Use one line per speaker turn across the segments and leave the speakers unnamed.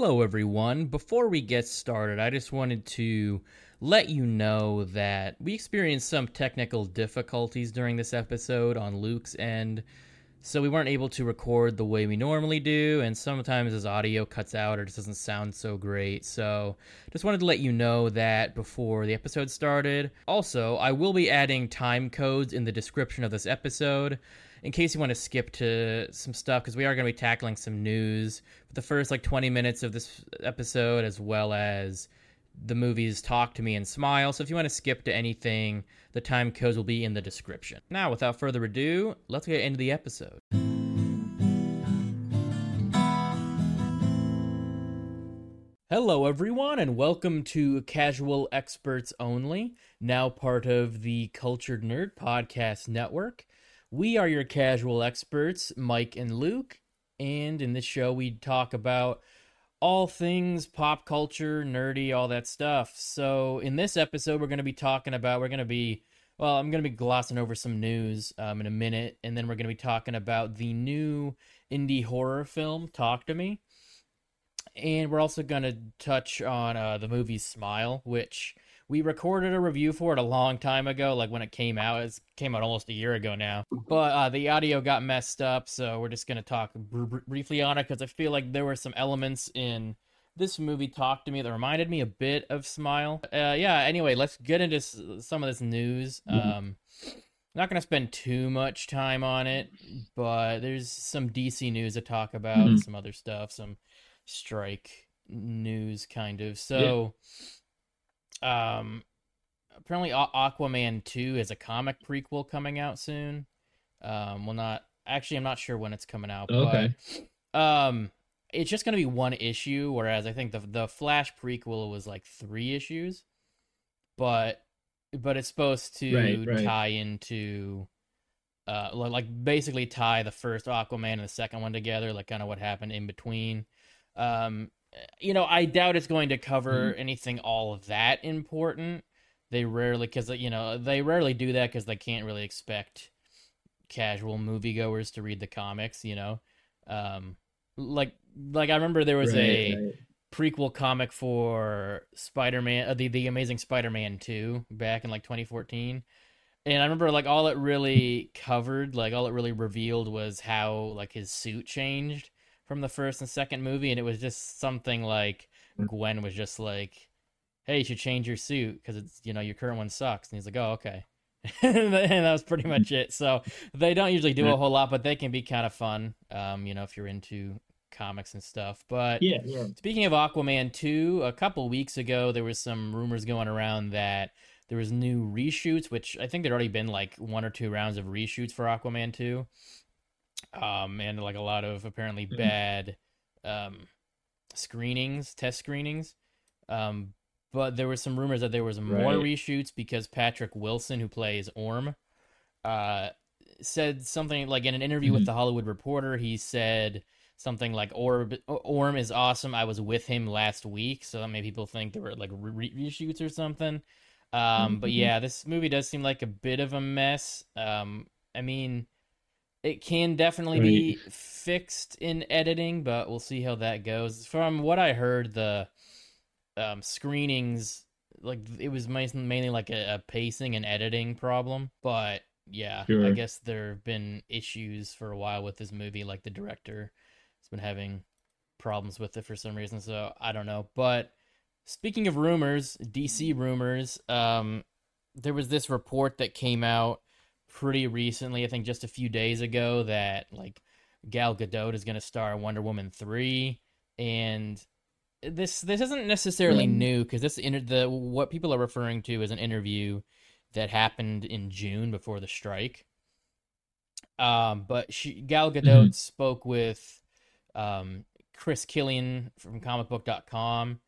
Hello, everyone. Before we get started, I just wanted to let you know that we experienced some technical difficulties during this episode on Luke's end. So we weren't able to record the way we normally do, and sometimes his audio cuts out or just doesn't sound so great. So just wanted to let you know that before the episode started. Also, I will be adding time codes in the description of this episode in case you want to skip to some stuff because we are going to be tackling some news for the first like 20 minutes of this episode as well as the movies Talk to Me and Smile. So if you want to skip to anything, the time codes will be in the description. Now, without further ado, let's get into the episode. Hello, everyone, and welcome to Casual Experts Only, now part of the Cultured Nerd Podcast Network. We are your casual experts, Mike and Luke, and in this show, we talk about all things pop culture, nerdy, all that stuff. So, in this episode, we're going to be talking about, we're going to be, well, I'm going to be glossing over some news um, in a minute, and then we're going to be talking about the new indie horror film, Talk to Me. And we're also going to touch on uh, the movie Smile, which we recorded a review for it a long time ago, like when it came out. It came out almost a year ago now. But uh, the audio got messed up, so we're just gonna talk br- briefly on it because I feel like there were some elements in this movie talk to me that reminded me a bit of Smile. Uh, yeah. Anyway, let's get into some of this news. Mm-hmm. Um, not gonna spend too much time on it, but there's some DC news to talk about, mm-hmm. some other stuff, some strike news kind of. So. Yeah um, apparently Aquaman 2 is a comic prequel coming out soon. Um, well, not actually, I'm not sure when it's coming out. Okay. But, um, it's just going to be one issue, whereas I think the the Flash prequel was like three issues, but but it's supposed to right, right. tie into, uh, like basically tie the first Aquaman and the second one together, like kind of what happened in between. Um, you know, I doubt it's going to cover mm-hmm. anything all of that important. They rarely, because you know, they rarely do that because they can't really expect casual moviegoers to read the comics. You know, um, like like I remember there was right, a right. prequel comic for Spider Man, uh, the the Amazing Spider Man two back in like 2014. And I remember like all it really covered, like all it really revealed was how like his suit changed from the first and second movie, and it was just something like mm. Gwen was just like, "Hey, you should change your suit because it's you know your current one sucks," and he's like, "Oh, okay." and that was pretty much it. So they don't usually do a whole lot, but they can be kind of fun, um, you know, if you're into comics and stuff. But
yeah, yeah.
speaking of Aquaman 2, a couple weeks ago there was some rumors going around that there was new reshoots, which I think there'd already been like one or two rounds of reshoots for Aquaman 2 um, and like a lot of apparently mm-hmm. bad um, screenings, test screenings. Um, but there were some rumors that there was more right. reshoots because Patrick Wilson, who plays Orm, uh, said something like in an interview mm-hmm. with the Hollywood Reporter. He said something like Orb, Orm is awesome. I was with him last week, so that made people think there were like re- reshoots or something. Um, mm-hmm. But yeah, this movie does seem like a bit of a mess. Um, I mean, it can definitely right. be fixed in editing, but we'll see how that goes. From what I heard, the um, screenings like it was mainly like a, a, pacing and editing problem, but yeah, sure. I guess there have been issues for a while with this movie. Like the director has been having problems with it for some reason, so I don't know. But speaking of rumors, DC rumors, um, there was this report that came out pretty recently, I think just a few days ago, that like Gal Gadot is going to star Wonder Woman three, and this this isn't necessarily mm. new because this inter- the what people are referring to is an interview that happened in June before the strike. Um, but she, Gal Gadot mm-hmm. spoke with um, Chris Killian from comicbook.com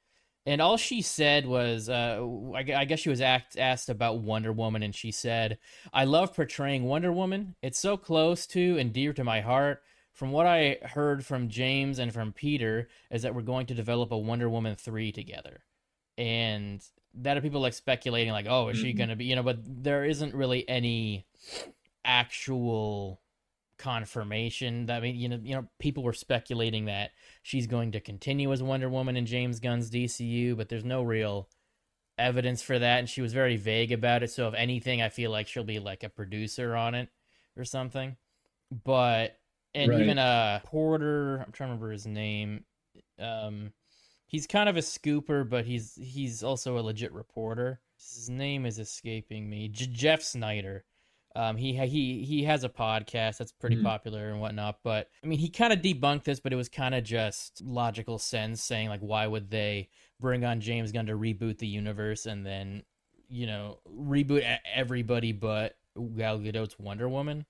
and all she said was, uh, I, I, guess she was act, asked about Wonder Woman, and she said, I love portraying Wonder Woman. It's so close to and dear to my heart. From what I heard from James and from Peter, is that we're going to develop a Wonder Woman 3 together. And that are people like speculating, like, oh, is she mm-hmm. going to be, you know, but there isn't really any actual confirmation. I mean, you know, you know, people were speculating that she's going to continue as Wonder Woman in James Gunn's DCU, but there's no real evidence for that, and she was very vague about it. So, if anything, I feel like she'll be like a producer on it or something. But and right. even uh Porter, I'm trying to remember his name. Um, he's kind of a scooper, but he's he's also a legit reporter. His name is escaping me. J- Jeff Sneider. Um, he he he has a podcast that's pretty mm-hmm. popular and whatnot. But I mean, he kind of debunked this, but it was kind of just logical sense, saying like, why would they bring on James Gunn to reboot the universe and then you know reboot everybody but Gal Gadot's Wonder Woman?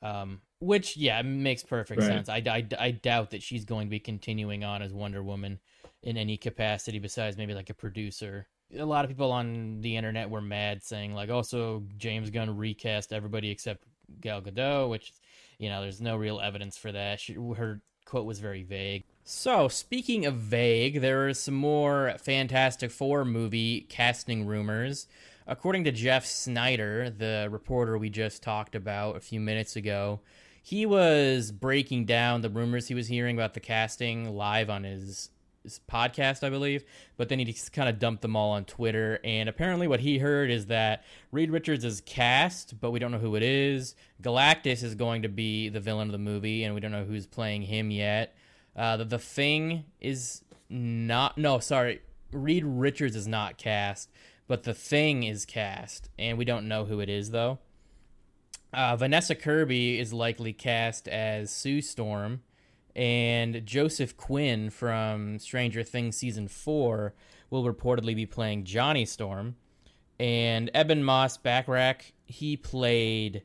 Um, which yeah, makes perfect right. sense. I, I, I doubt that she's going to be continuing on as Wonder Woman in any capacity besides maybe like a producer. A lot of people on the internet were mad saying like, oh, also James Gunn recast everybody except Gal Gadot, which you know there's no real evidence for that. She, her quote was very vague. So speaking of vague, there is some more Fantastic Four movie casting rumors. According to Jeff Sneider, the reporter we just talked about a few minutes ago, he was breaking down the rumors he was hearing about the casting live on his podcast, I believe. But then he just kind of dumped them all on Twitter. And apparently, what he heard is that Reed Richards is cast, but we don't know who it is. Galactus is going to be the villain of the movie, and we don't know who's playing him yet. Uh, the, the Thing is not. No, sorry. Reed Richards is not cast, but the Thing is cast, and we don't know who it is though. Uh, Vanessa Kirby is likely cast as Sue Storm, and Joseph Quinn from Stranger Things season four will reportedly be playing Johnny Storm. And Ebon Moss-Bachrach, he played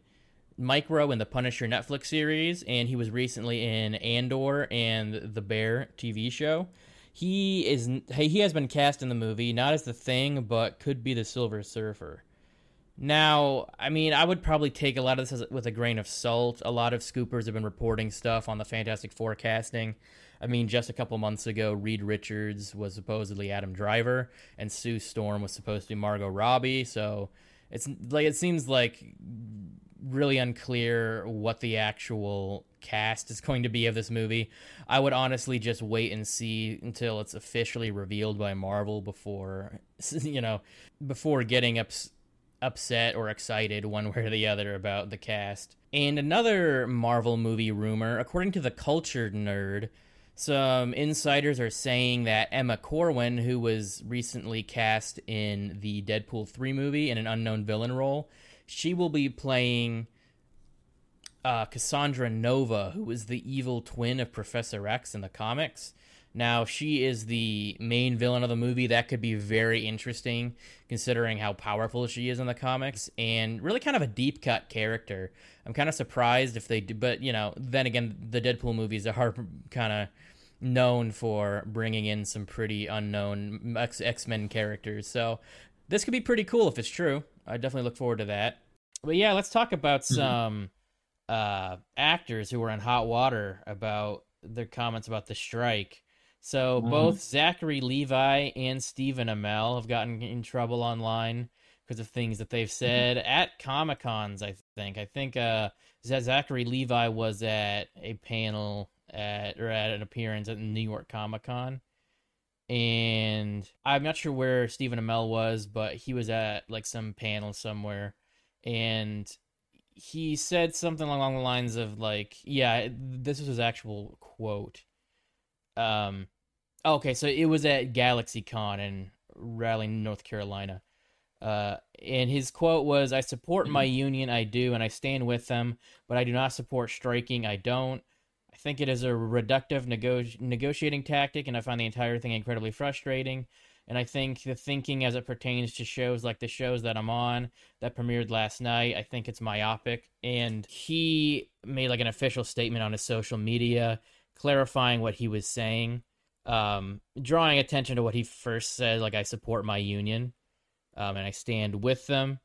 Micro in the Punisher Netflix series, and he was recently in Andor and the Bear TV show. He is he has been cast in the movie, not as the Thing, but could be the Silver Surfer. Now, I mean, I would probably take a lot of this with a grain of salt. A lot of scoopers have been reporting stuff on the Fantastic Four casting. I mean, just a couple months ago, Reed Richards was supposedly Adam Driver, and Sue Storm was supposed to be Margot Robbie. So it's like it seems like really unclear what the actual cast is going to be of this movie. I would honestly just wait and see until it's officially revealed by Marvel before you know before getting up upset or excited one way or the other about the cast. And another Marvel movie rumor, according to the Cultured Nerd, some insiders are saying that Emma Corrin, who was recently cast in the Deadpool 3 movie in an unknown villain role, she will be playing uh, Cassandra Nova, who is the evil twin of Professor X in the comics. Now, she is the main villain of the movie. That could be very interesting considering how powerful she is in the comics and really kind of a deep cut character. I'm kind of surprised if they do, but you know, then again, the Deadpool movies are kind of known for bringing in some pretty unknown X Men characters. So this could be pretty cool if it's true. I definitely look forward to that. But yeah, let's talk about mm-hmm. some uh, actors who were in hot water about their comments about the strike. So mm-hmm. both Zachary Levi and Stephen Amell have gotten in trouble online because of things that they've mm-hmm. said mm-hmm. at Comic Cons. I think. I think uh, Zachary Levi was at a panel at or at an appearance at New York Comic Con, and I'm not sure where Stephen Amell was, but he was at like some panel somewhere, and he said something along the lines of like, "Yeah, this was his actual quote." Um, Okay, so it was at GalaxyCon in Raleigh, North Carolina. Uh, and his quote was, I support my mm-hmm. union, I do, and I stand with them, but I do not support striking, I don't. I think it is a reductive nego- negotiating tactic, and I find the entire thing incredibly frustrating. And I think the thinking as it pertains to shows like the shows that I'm on that premiered last night, I think it's myopic. And he made like an official statement on his social media clarifying what he was saying um, drawing attention to what he first said, like I support my union, um, and I stand with them.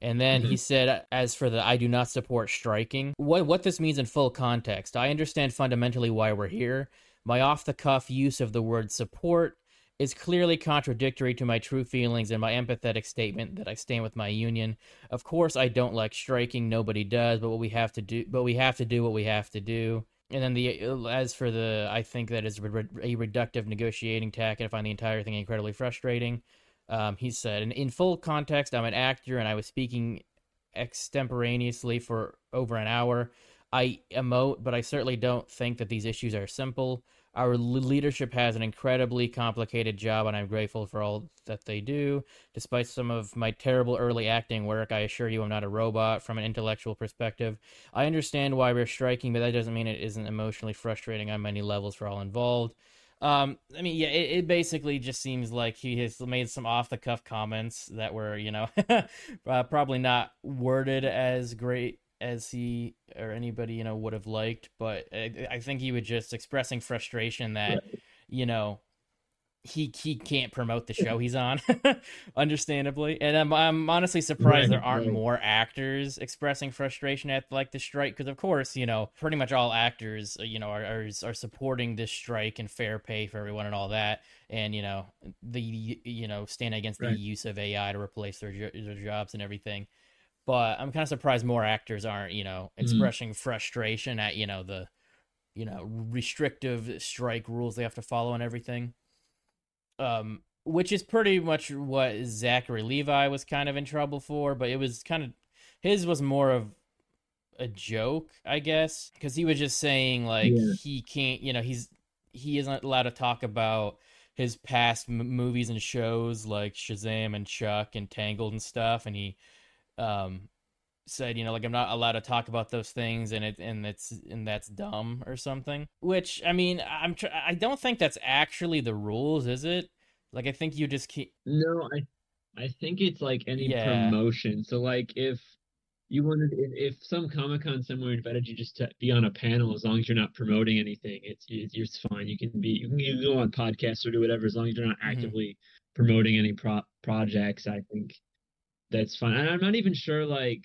And then mm-hmm. he said, as for the I do not support striking, what what this means in full context, I understand fundamentally why we're here. My off the cuff use of the word support is clearly contradictory to my true feelings and my empathetic statement that I stand with my union. Of course, I don't like striking. Nobody does, but what we have to do, but we have to do what we have to do. And then the as for the, I think that is a reductive negotiating tactic. I find the entire thing incredibly frustrating. Um, he said, in, in full context, I'm an actor and I was speaking extemporaneously for over an hour. I emote, but I certainly don't think that these issues are simple. Our leadership has an incredibly complicated job, and I'm grateful for all that they do. Despite some of my terrible early acting work, I assure you I'm not a robot from an intellectual perspective. I understand why we're striking, but that doesn't mean it isn't emotionally frustrating on many levels for all involved. Um, I mean, yeah, it, it, basically just seems like he has made some off the cuff comments that were, you know, uh, probably not worded as great as he or anybody, you know, would have liked. But I, I think he was just expressing frustration that, right. you know, he he can't promote the show he's on, understandably. And I'm I'm honestly surprised right, there aren't right. more actors expressing frustration at like the strike because of course you know pretty much all actors uh, you know are, are are supporting this strike and fair pay for everyone and all that, and you know the you know stand against right. the use of AI to replace their their jobs and everything. But I'm kind of surprised more actors aren't you know mm-hmm. expressing mm. frustration at you know the you know restrictive strike rules they have to follow and everything um, which is pretty much what Zachary Levi was kind of in trouble for, but it was kind of his was more of a joke, I guess, because he was just saying like yeah. he can't, you know, he's he isn't allowed to talk about his past m- movies and shows like Shazam and Chuck and Tangled and stuff, and he um said, you know, like I'm not allowed to talk about those things, and it and it's and that's dumb or something. Which I mean, I'm tr- I don't think that's actually the rules, is it? Like I think you just keep.
No, I I think it's like any yeah. promotion. So like if you wanted if, if some Comic Con somewhere invited you just to be on a panel, as long as you're not promoting anything, it's it's fine. You can be you can, go on podcasts or do whatever as long as you're not mm-hmm. actively mm-hmm. promoting any pro- projects. I think that's fine. And I'm not even sure like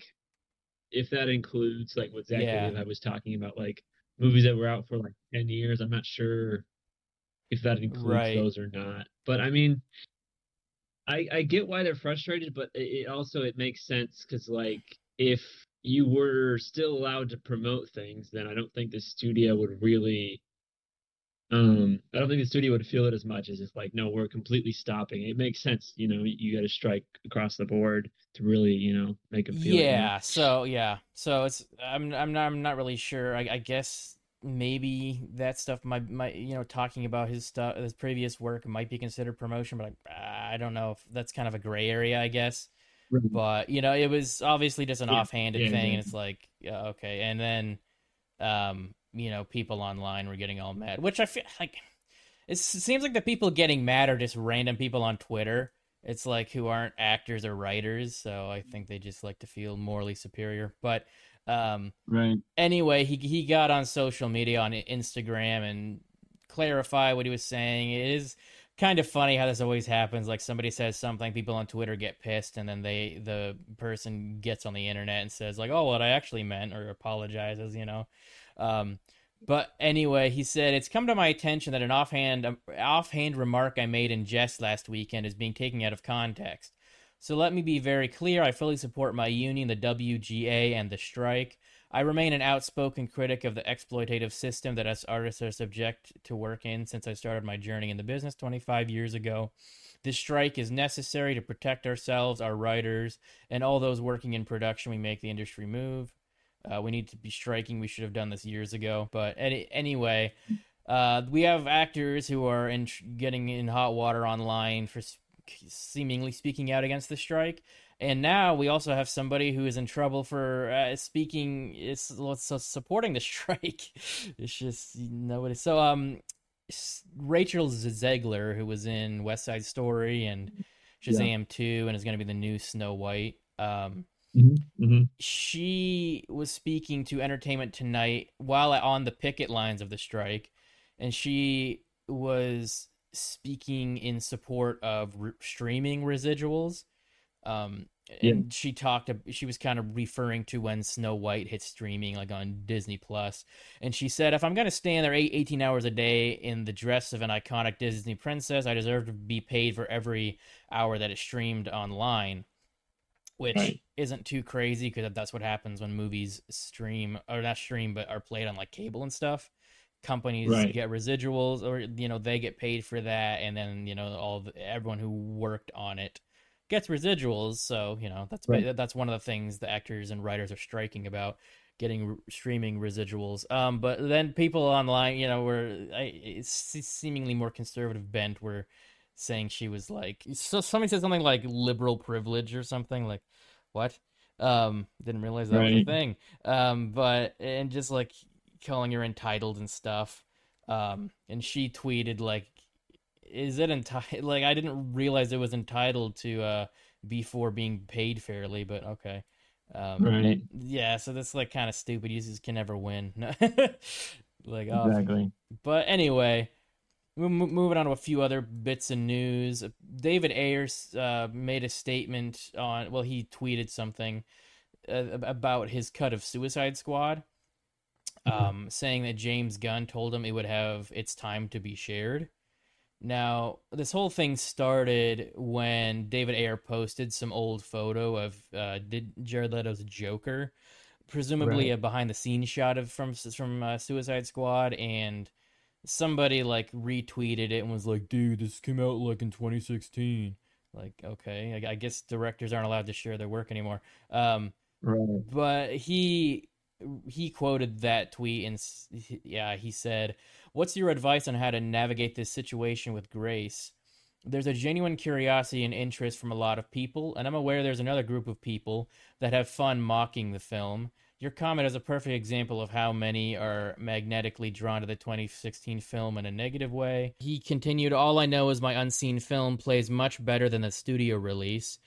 if that includes like what Zach yeah. I was talking about, like movies that were out for like ten years. I'm not sure if that includes right. those or not. But I mean, I I get why they're frustrated, but it, also it makes sense because like if you were still allowed to promote things, then I don't think the studio would really um, I don't think the studio would feel it as much as if like, no, we're completely stopping. It makes sense, you know, you got to strike across the board to really, you know, make them feel.
Yeah. So yeah. So it's I'm I'm not I'm not really sure. I, I guess maybe that stuff might might you know talking about his stuff his previous work might be considered promotion, but I I don't know if that's kind of a gray area. I guess. Right. But you know, it was obviously just an yeah. offhanded yeah, thing, yeah. and it's like, yeah, okay. And then, um, you know, people online were getting all mad, which I feel like it seems like the people getting mad are just random people on Twitter. It's like who aren't actors or writers, so I think they just like to feel morally superior. But um,
right.
Anyway, he he got on social media on Instagram and clarify what he was saying. It is kind of funny how this always happens. Like somebody says something, people on Twitter get pissed, and then they the person gets on the internet and says like, "Oh, what I actually meant," or apologizes. You know. Um, but anyway, he said it's come to my attention that an offhand um, offhand remark I made in jest last weekend is being taken out of context. So let me be very clear: I fully support my union, the WGA, and the strike. I remain an outspoken critic of the exploitative system that us artists are subject to work in since I started my journey in the business 25 years ago. This strike is necessary to protect ourselves, our writers, and all those working in production. We make the industry move. Uh, we need to be striking. We should have done this years ago. But any, anyway, uh, we have actors who are in, getting in hot water online for seemingly speaking out against the strike. And now we also have somebody who is in trouble for uh, speaking, is supporting the strike. it's just nobody. So, um, Rachel Zegler, who was in West Side Story and Shazam yeah. 2 and is going to be the new Snow White. Um, Mm-hmm. Mm-hmm. She was speaking to Entertainment Tonight while on the picket lines of the strike, and she was speaking in support of re- streaming residuals. Um, and yeah. she talked she was kind of referring to when snow white hit streaming like on disney plus and she said if i'm going to stand there 18 hours a day in the dress of an iconic disney princess i deserve to be paid for every hour that is streamed online which right. isn't too crazy because that's what happens when movies stream or not stream but are played on like cable and stuff companies right. get residuals or you know they get paid for that and then you know all the, everyone who worked on it gets residuals. So you know that's right. that's one of the things the actors and writers are striking about getting r- streaming residuals. Um, but then people online, you know, were I, seemingly more conservative bent were saying she was like so somebody said something like liberal privilege or something like what um didn't realize that right. was a thing um but and just like calling her entitled and stuff um and she tweeted like is it entitled? Like I didn't realize it was entitled to uh before being paid fairly, but okay. Um, right. Yeah, so that's like kind of stupid. You just can never win. like exactly. But anyway, moving on to a few other bits of news. David Ayers uh, made a statement on. Well, he tweeted something uh, about his cut of Suicide Squad, mm-hmm. um, saying that James Gunn told him it would have its time to be shared. Now, this whole thing started when David Ayer posted some old photo of uh, Jared Leto's Joker, presumably right. a behind the scenes shot of from from uh, Suicide Squad, and somebody like retweeted it and was like, "Dude, this came out like in 2016." Like, okay, I, I guess directors aren't allowed to share their work anymore. Um, right. But he he quoted that tweet and yeah, he said What's your advice on how to navigate this situation with grace? There's a genuine curiosity and interest from a lot of people, and I'm aware there's another group of people that have fun mocking the film. Your comment is a perfect example of how many are magnetically drawn to the 2016 film in a negative way. He continued, All I know is my unseen film plays much better than the studio release.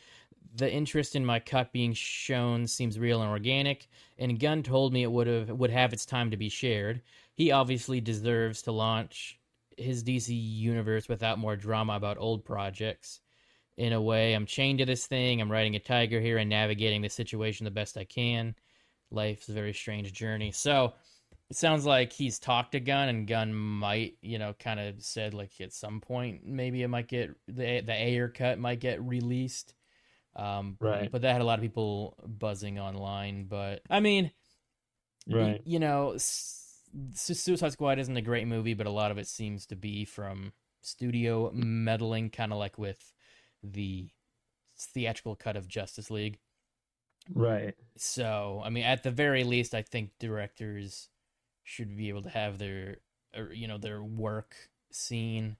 The interest in my cut being shown seems real and organic, and Gunn told me it would have would have its time to be shared he obviously deserves to launch his DC universe without more drama about old projects. In a way, I'm chained to this thing. I'm riding a tiger here and navigating the situation the best I can. Life's a very strange journey. So it sounds like he's talked to Gunn, and Gunn might, you know, kind of said like at some point maybe it might get the the Ayer cut might get released. Um, right. But that had a lot of people buzzing online. But I mean, right. Y- you know. S- Suicide Squad isn't a great movie, but a lot of it seems to be from studio meddling, kind of like with the theatrical cut of Justice League.
Right.
So, I mean, at the very least, I think directors should be able to have their, you know, their work seen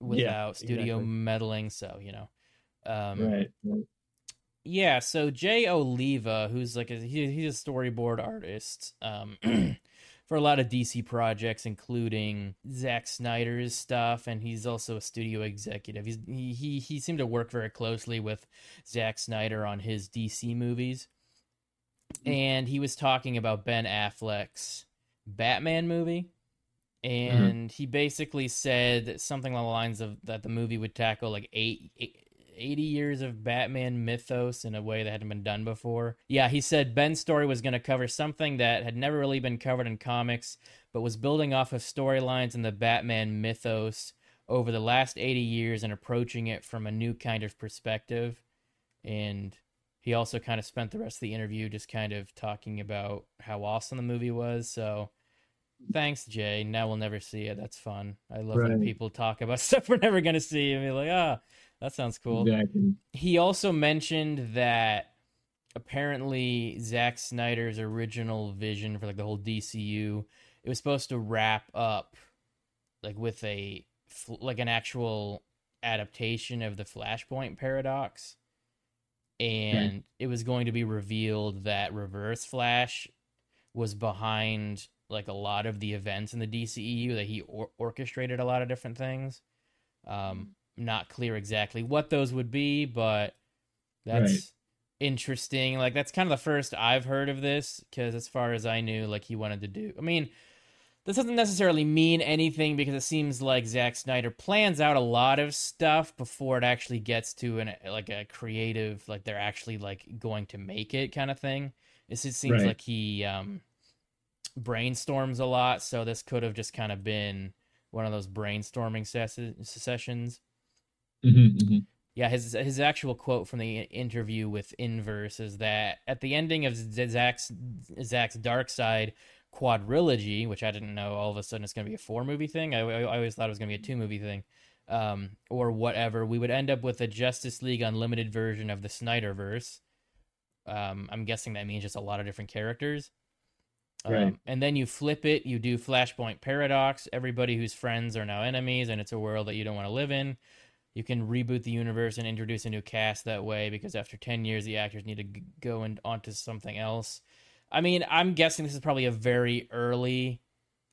without yeah, studio exactly. meddling. So, you know, um, right. right. Yeah. So Jay Oliva, who's like a, he, he's a storyboard artist. Um, for a lot of DC projects, including Zack Snyder's stuff, and he's also a studio executive. He's, he he he seemed to work very closely with Zack Snyder on his DC movies, and he was talking about Ben Affleck's Batman movie. And mm-hmm. he basically said something along the lines of that the movie would tackle like eight, eight 80 years of Batman mythos in a way that hadn't been done before. Yeah, he said Ben's story was going to cover something that had never really been covered in comics, but was building off of storylines in the Batman mythos over the last 80 years and approaching it from a new kind of perspective. And he also kind of spent the rest of the interview just kind of talking about how awesome the movie was. So thanks, Jay. Now we'll never see it. That's fun. I love right. when people talk about stuff we're never going to see and be like, ah, that sounds cool. Exactly. He also mentioned that apparently Zack Snyder's original vision for like the whole DCU, it was supposed to wrap up like with a like an actual adaptation of the Flashpoint paradox. And it was going to be revealed that Reverse Flash was behind like a lot of the events in the DCEU that he or- orchestrated a lot of different things. Um, not clear exactly what those would be, but that's right. interesting. Like that's kind of the first I've heard of this because as far as I knew, like he wanted to do. I mean, this doesn't necessarily mean anything because it seems like Zack Snyder plans out a lot of stuff before it actually gets to an like a creative, like they're actually like going to make it kind of thing. It just seems right. like he um, brainstorms a lot, so this could have just kind of been one of those brainstorming ses- sessions.
Mm-hmm, mm-hmm.
Yeah, his his actual quote from the interview with Inverse is that at the ending of Zack's Zack's Darkseid quadrilogy, which I didn't know all of a sudden it's going to be a four movie thing. I, I, always thought it was going to be a two movie thing, um, or whatever. We would end up with a Justice League Unlimited version of the Snyderverse. Um, I'm guessing that means just a lot of different characters. Um, right. and then you flip it, you do Flashpoint Paradox. Everybody whose friends are now enemies, and it's a world that you don't want to live in. You can reboot the universe and introduce a new cast that way because after 10 years, the actors need to go and onto something else. I mean, I'm guessing this is probably a very early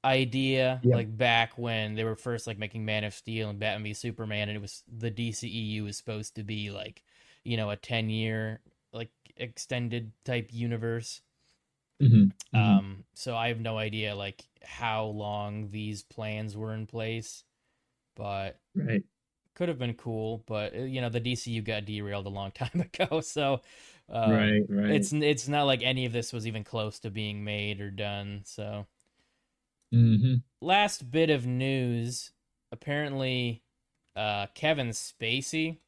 idea, yeah. like back when they were first like making Man of Steel and Batman v Superman, and it was the DCEU was supposed to be like, you know, a ten year like extended type universe.
Mm-hmm. Mm-hmm.
Um, so I have no idea like how long these plans were in place, but
right
could have been cool. But uh, you know, the DCU got derailed a long time ago, so
um, right, right.
It's it's not like any of this was even close to being made or done. So,
mm-hmm.
last bit of news: apparently, uh, Kevin Spacey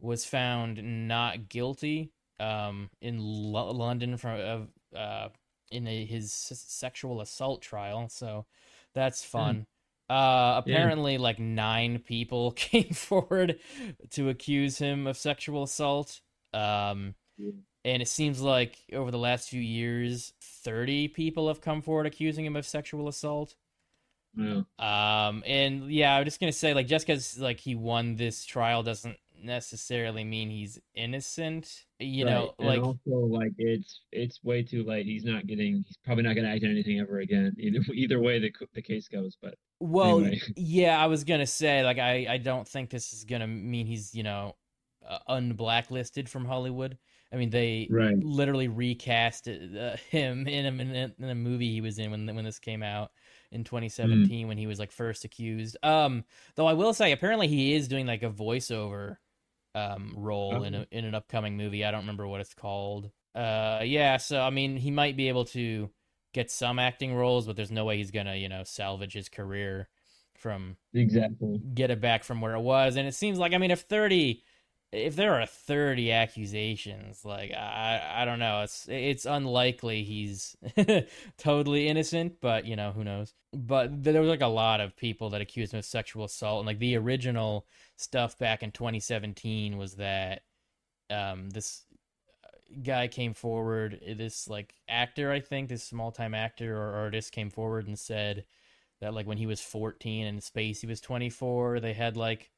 was found not guilty um, in L- London from uh, in a, his sexual assault trial. So that's hmm. fun. Mm. Uh, apparently, yeah. like nine people came forward to accuse him of sexual assault. Um, and it seems like over the last few years, 30 people have come forward accusing him of sexual assault.
Yeah.
Um, and yeah, I'm just gonna say, like, just because like he won this trial doesn't necessarily mean he's innocent. You right. know,
and
like
also like it's it's way too late. He's not getting. He's probably not gonna act on anything ever again. Either either way the the case goes. But
well,
anyway.
yeah, I was gonna say like I I don't think this is gonna mean he's you know uh, unblacklisted from Hollywood. I mean, they
right.
literally recast uh, him in a, in a, in a movie he was in when when this came out in 2017 mm. when he was like first accused. Um, though I will say, apparently he is doing like a voiceover um role oh. in a, in an upcoming movie. I don't remember what it's called. Uh, yeah. So I mean, he might be able to get some acting roles, but there's no way he's gonna you know salvage his career from
exactly
get it back from where it was. And it seems like I mean, if 30 if there are 30 accusations like i i don't know it's it's unlikely he's totally innocent but you know who knows? But there was like a lot of people that accused him of sexual assault and like the original stuff back in 2017 was that um this guy came forward this like actor i think this small time actor or artist came forward and said that like when he was 14 and space he was 24 they had like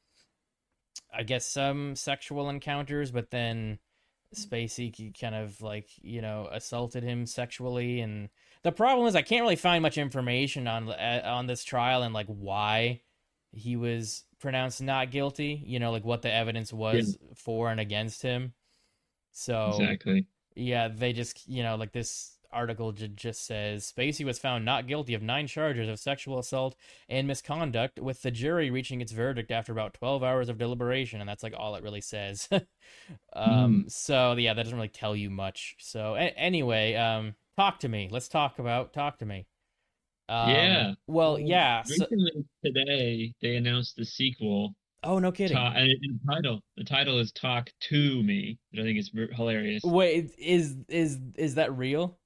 I guess some sexual encounters, but then Spacey kind of like you know assaulted him sexually, and the problem is I can't really find much information on uh, on this trial and like why he was pronounced not guilty. You know, like what the evidence was yeah. for and against him. So
exactly,
yeah, they just you know like this article j- just says Spacey was found not guilty of nine charges of sexual assault and misconduct, with the jury reaching its verdict after about 12 hours of deliberation. And that's like all it really says. um, mm. So, yeah, that doesn't really tell you much. So, a- anyway, um, talk to me. Let's talk about Talk to Me. Um,
yeah.
Well, yeah.
Recently so... today, they announced the sequel.
Oh, no kidding.
Ta- and the title, the title is "Talk to Me," which I think is hilarious.
Wait, is is is that real?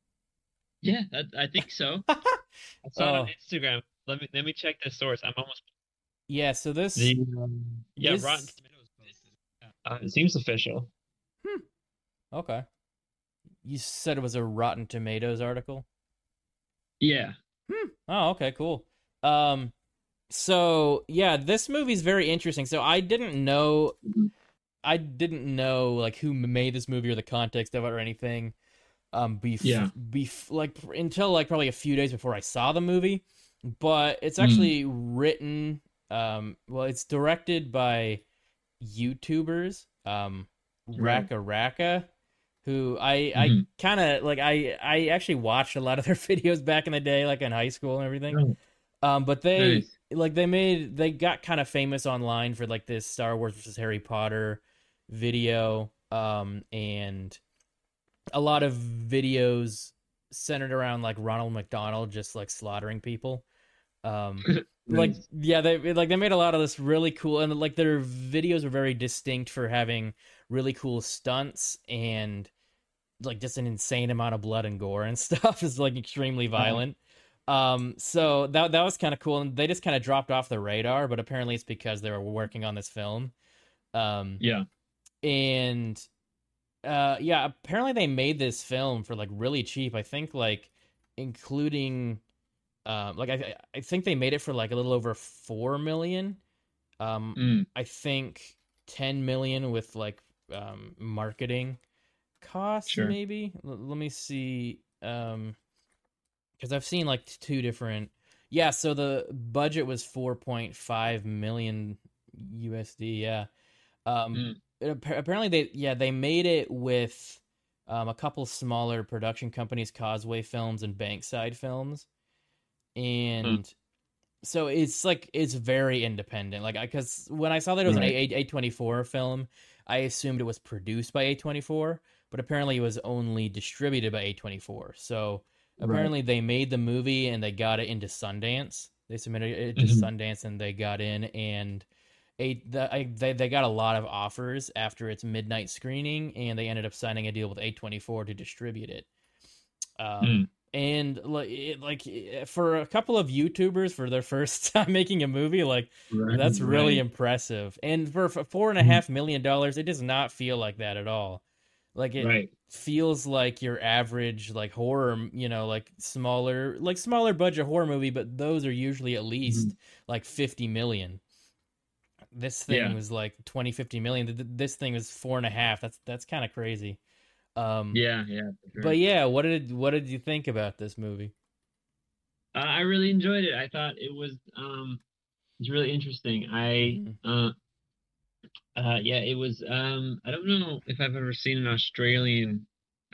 Yeah, that, I think so. I saw oh. it on oh. Instagram. Let me let me check the source. I'm almost.
Yeah. So this.
The, um, yeah, this... Rotten Tomatoes. Uh, it seems official.
Hmm. Okay. You said it was a Rotten Tomatoes article.
Yeah.
Hmm. Oh, okay, cool. Um, so yeah, this movie's very interesting. So I didn't know. I didn't know like who made this movie or the context of it or anything um bef-
yeah.
bef- like until like probably a few days before I saw the movie but it's hmm. actually mm. written um well it's directed by YouTubers um right. RackaRacka who I mm-hmm. I kind of like I I actually watched a lot of their videos back in the day like in high school and everything. Um, but they nice. like they made they got kind of famous online for like this Star Wars versus Harry Potter video, um, and a lot of videos centered around like Ronald McDonald just like slaughtering people. Um, like yeah, they like they made a lot of this really cool, and like their videos were very distinct for having really cool stunts and like just an insane amount of blood and gore and stuff is like extremely uh-huh. violent. Um, so that that was kind of cool, and they just kind of dropped off the radar. But apparently, it's because they were working on this film. Um,
yeah,
and uh, yeah, apparently they made this film for like really cheap. I think like including, um, like I I think they made it for like a little over four million. Um, mm. I think ten million with like um marketing costs sure. maybe. L- let me see. Um because I've seen like two different. Yeah, so the budget was 4.5 million USD. Yeah. Um, mm. It, apparently they yeah they made it with um, a couple smaller production companies, Causeway Films and Bankside Films, and mm. so it's like it's very independent. Like because when I saw that it was right. an A twenty four film, I assumed it was produced by A twenty four, but apparently it was only distributed by A twenty four. So Apparently, right. they made the movie and they got it into Sundance. They submitted it to mm-hmm. Sundance and they got in, and a the, I, they they got a lot of offers after its midnight screening, and they ended up signing a deal with A24 to distribute it. Um, mm. And like, like for a couple of YouTubers for their first time making a movie, like right, that's really impressive. And for four and a mm-hmm. half million dollars, it does not feel like that at all. Like it right. feels like your average like horror, you know, like smaller like smaller budget horror movie, but those are usually at least mm-hmm. like 50 million. This thing yeah. was like 20, 50 million. This thing was four and a half. That's that's kind of crazy.
Um, yeah, yeah.
Sure. But yeah, what did what did you think about this movie?
Uh, I really enjoyed it. I thought it was um, it's really interesting. I mm-hmm. uh, uh, yeah, it was. Um, I don't know if I've ever seen an Australian.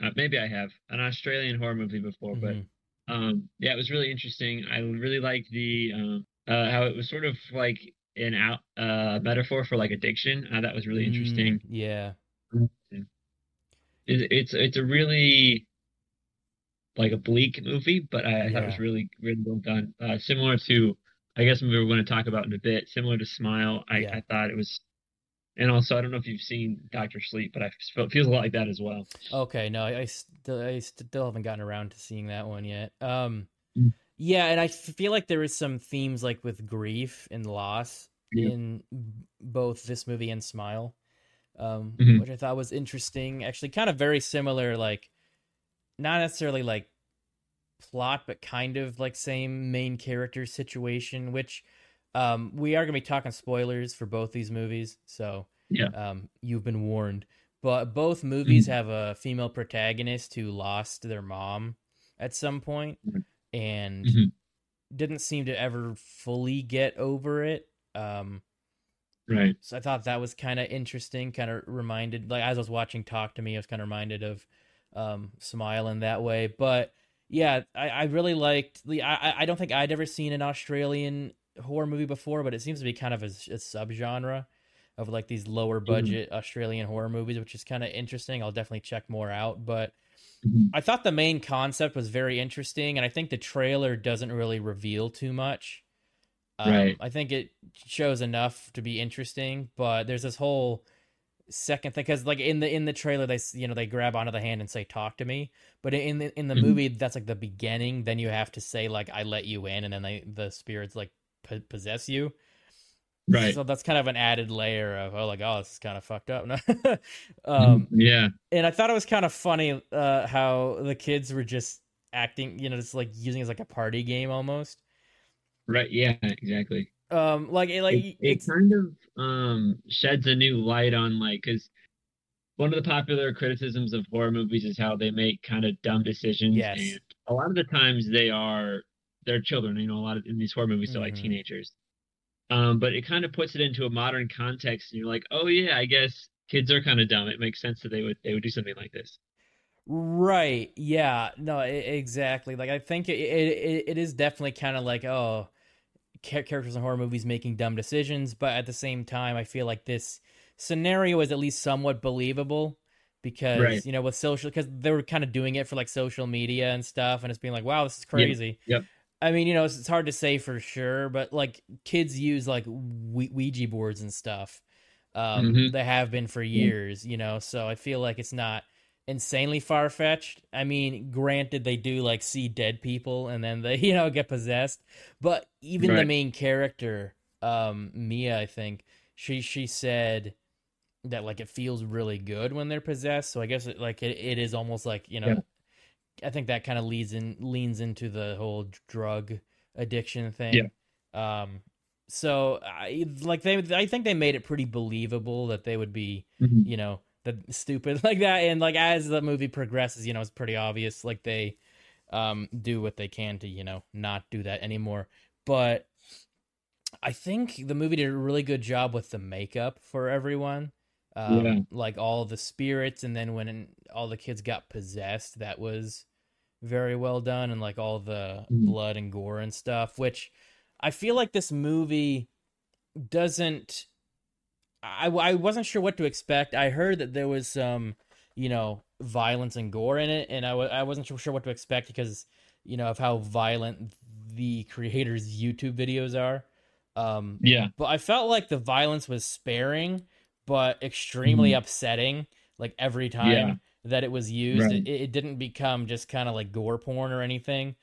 Uh, maybe I have an Australian horror movie before, mm-hmm. but um, yeah, it was really interesting. I really liked the uh, uh, how it was sort of like an out uh metaphor for like addiction. Uh, that was really interesting. Mm,
yeah,
it's it's it's a really like a bleak movie, but I, I yeah. thought it was really really well done. Uh, similar to, I guess we were going to talk about in a bit. Similar to Smile, I, yeah. I thought it was and also, I don't know if you've seen Doctor Sleep, but I feel, it feels a lot like that as well.
Okay, no, I, I still I still haven't gotten around to seeing that one yet. Um, mm. Yeah, and I feel like there is some themes like with grief and loss yeah. in both this movie and Smile, um, mm-hmm. which I thought was interesting. Actually, kind of very similar, like not necessarily like plot, but kind of like same main character situation, which um, we are going to be talking spoilers for both these movies, so
yeah,
um, you've been warned. But both movies mm-hmm. have a female protagonist who lost their mom at some point mm-hmm. And mm-hmm. didn't seem to ever fully get over it. Um,
right.
So I thought that was kind of interesting. Kind of reminded, like as I was watching Talk to Me, I was kind of reminded of um, Smile in that way. But yeah, I, I really liked the. I I don't think I'd ever seen an Australian horror movie before, but it seems to be kind of a, a subgenre of like these lower mm-hmm. budget mm-hmm. Australian horror movies, which is kind of interesting. I'll definitely check more out. But mm-hmm. I thought the main concept was very interesting, and I think the trailer doesn't really reveal too much. Um, right. I think it shows enough to be interesting, but there's this whole second thing because like in the in the trailer they you know they grab onto the hand and say talk to me but in the in the mm-hmm. movie that's like the beginning then you have to say like i let you in and then they the spirits like p- possess you.
Right.
So that's kind of an added layer of oh like oh this is kind of fucked up.
um, yeah.
And I thought it was kind of funny uh, how the kids were just acting, you know, just like using it as like a party game almost.
Right. Yeah. Exactly.
Um, like it, like
it, it kind of um sheds a new light on like because one of the popular criticisms of horror movies is how they make kind of dumb decisions.
Yes. And
a lot of the times they are they're children. You know, a lot of in these horror movies, they're mm-hmm. like teenagers. Um, but it kind of puts it into a modern context, and you're like, oh yeah, I guess kids are kind of dumb. It makes sense that they would they would do something like this.
Right. Yeah. No. It, exactly. Like I think it it, it is definitely kind of like oh, characters in horror movies making dumb decisions, but at the same time, I feel like this scenario is at least somewhat believable because right. you know with social because they were kind of doing it for like social media and stuff, and it's being like, wow, this is crazy.
Yep. yep.
I mean, you know, it's, it's, hard to say for sure, but like kids use like Ouija boards and stuff. Um, mm-hmm. They have been for years, you know, so I feel like it's not insanely far fetched. I mean, granted, they do like see dead people and then they, you know, get possessed. But even right. the main character, um, Mia, I think she she said that like it feels really good when they're possessed. So I guess it, like it, it is almost like you know, yeah. I think that kind of leads in leans into the whole drug addiction thing. Yeah. Um. So I like they I think they made it pretty believable that they would be mm-hmm. you know the stupid like that and like as the movie progresses you know it's pretty obvious like they um do what they can to you know not do that anymore but i think the movie did a really good job with the makeup for everyone um yeah. like all the spirits and then when all the kids got possessed that was very well done and like all the mm. blood and gore and stuff which i feel like this movie doesn't I, I wasn't sure what to expect. I heard that there was some, you know, violence and gore in it, and I w- I wasn't sure what to expect because, you know, of how violent the creators' YouTube videos are. Um,
yeah.
But I felt like the violence was sparing, but extremely mm. upsetting. Like every time yeah. that it was used, right. it, it, didn't become just kind of like gore porn or anything.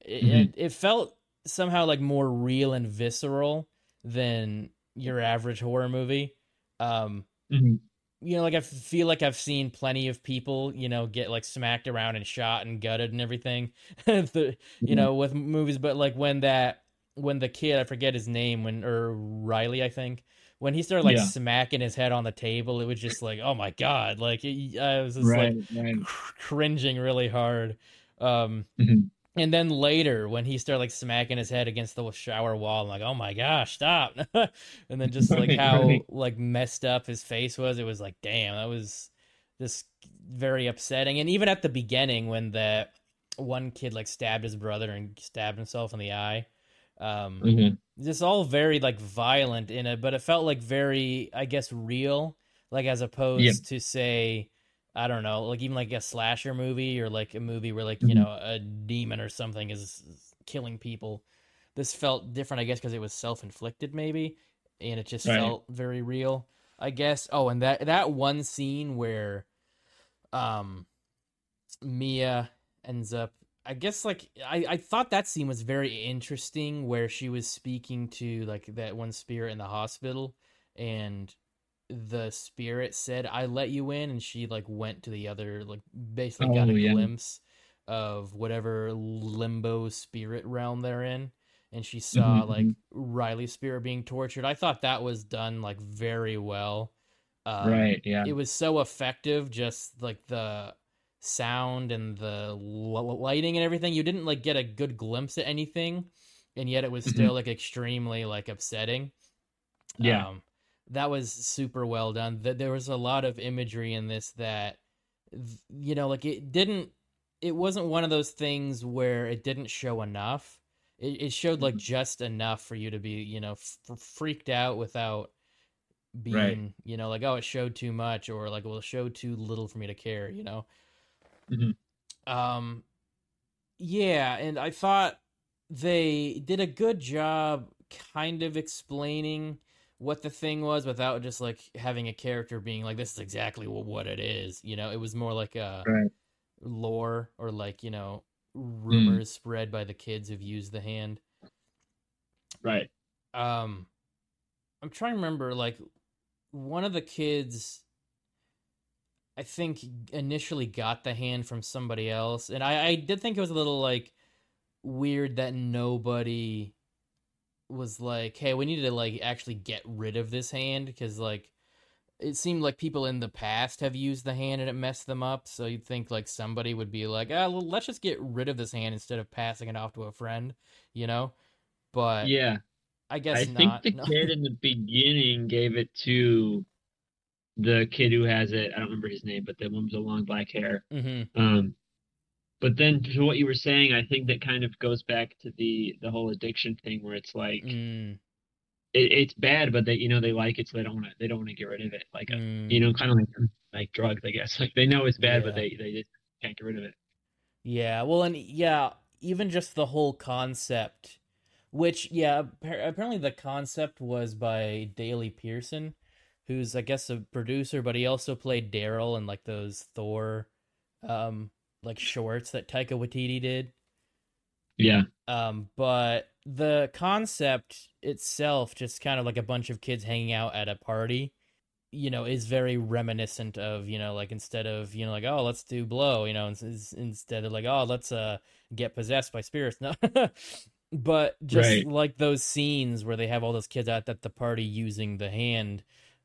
It, mm-hmm. it, it felt somehow like more real and visceral than your average horror movie. Um, mm-hmm. You know, like I feel like I've seen plenty of people, you know, get like smacked around and shot and gutted and everything, the, mm-hmm. you know, with movies. But like when that, when the kid, I forget his name, when or Riley, I think, when he started like yeah. smacking his head on the table, it was just like, oh my god, like I was just right, like right. cringing really hard. Um, mm-hmm. And then later, when he started like smacking his head against the shower wall, I'm like, "Oh my gosh, stop!" and then just like how like messed up his face was, it was like, "Damn, that was just very upsetting." And even at the beginning, when the one kid like stabbed his brother and stabbed himself in the eye, um, mm-hmm. just all very like violent in it, but it felt like very, I guess, real, like as opposed yep. to say I don't know, like even like a slasher movie or like a movie where like, mm-hmm. you know, a demon or something is, killing people. This felt different, I guess, because it was self inflicted, maybe, and it just right. felt very real. I guess. Oh, and that that one scene where, um, Mia ends up. I guess like I I thought that scene was very interesting, where she was speaking to like that one spirit in the hospital, and the spirit said I let you in and she like went to the other like basically oh, got a yeah. glimpse of whatever limbo spirit realm they're in and she saw mm-hmm. like mm-hmm. Riley's spirit being tortured. I thought that was done like very well.
Um, right, yeah.
It was so effective just like the sound and the lighting and everything. You didn't like get a good glimpse at anything and yet it was mm-hmm. still like extremely like upsetting.
Yeah. Um,
that was super well done. That there was a lot of imagery in this that you know, like it didn't. It wasn't one of those things where it didn't show enough. It, it showed like mm-hmm. just enough for you to be, you know, f- freaked out without being, right. you know, like oh, it showed too much, or like well, it showed too little for me to care, you know. Mm-hmm. Um, yeah, and I thought they did a good job, kind of explaining what the thing was without just like having a character being like this is exactly what it is you know it was more like a right. lore or like you know rumors mm. spread by the kids who've used the hand
right
um i'm trying to remember like one of the kids i think initially got the hand from somebody else and i i did think it was a little like weird that nobody was like, "Hey, we need to like actually get rid of this hand because like it seemed like people in the past have used the hand and it messed them up. So you'd think like somebody would be like, "Ah, well, let's just get rid of this hand instead of passing it off to a friend," you know? But
yeah,
I guess I
not. think the no. kid in the beginning gave it to the kid who has it. I don't remember his name, but the one with the long black hair. Mm-hmm. Um, but then to what you were saying, I think that kind of goes back to the the whole addiction thing where it's like
mm.
it, it's bad, but they you know they like it, so they don't want to they don't want to get rid of it. Like mm. you know, kind of like like drugs, I guess. Like they know it's bad, yeah. but they they just can't get rid of it.
Yeah, well, and yeah, even just the whole concept, which yeah, apparently the concept was by Daley Pearson, who's I guess a producer, but he also played Daryl in like those Thor, um, like shorts that Taika Waititi did.
Yeah.
Um, but the concept itself, just kind of like a bunch of kids hanging out at a party, you know, is very reminiscent of, you know, like instead of, you know, like, oh, let's do blow, you know, instead of like, oh, let's uh get possessed by spirits. No. but just right. like those scenes where they have all those kids out at the party using the hand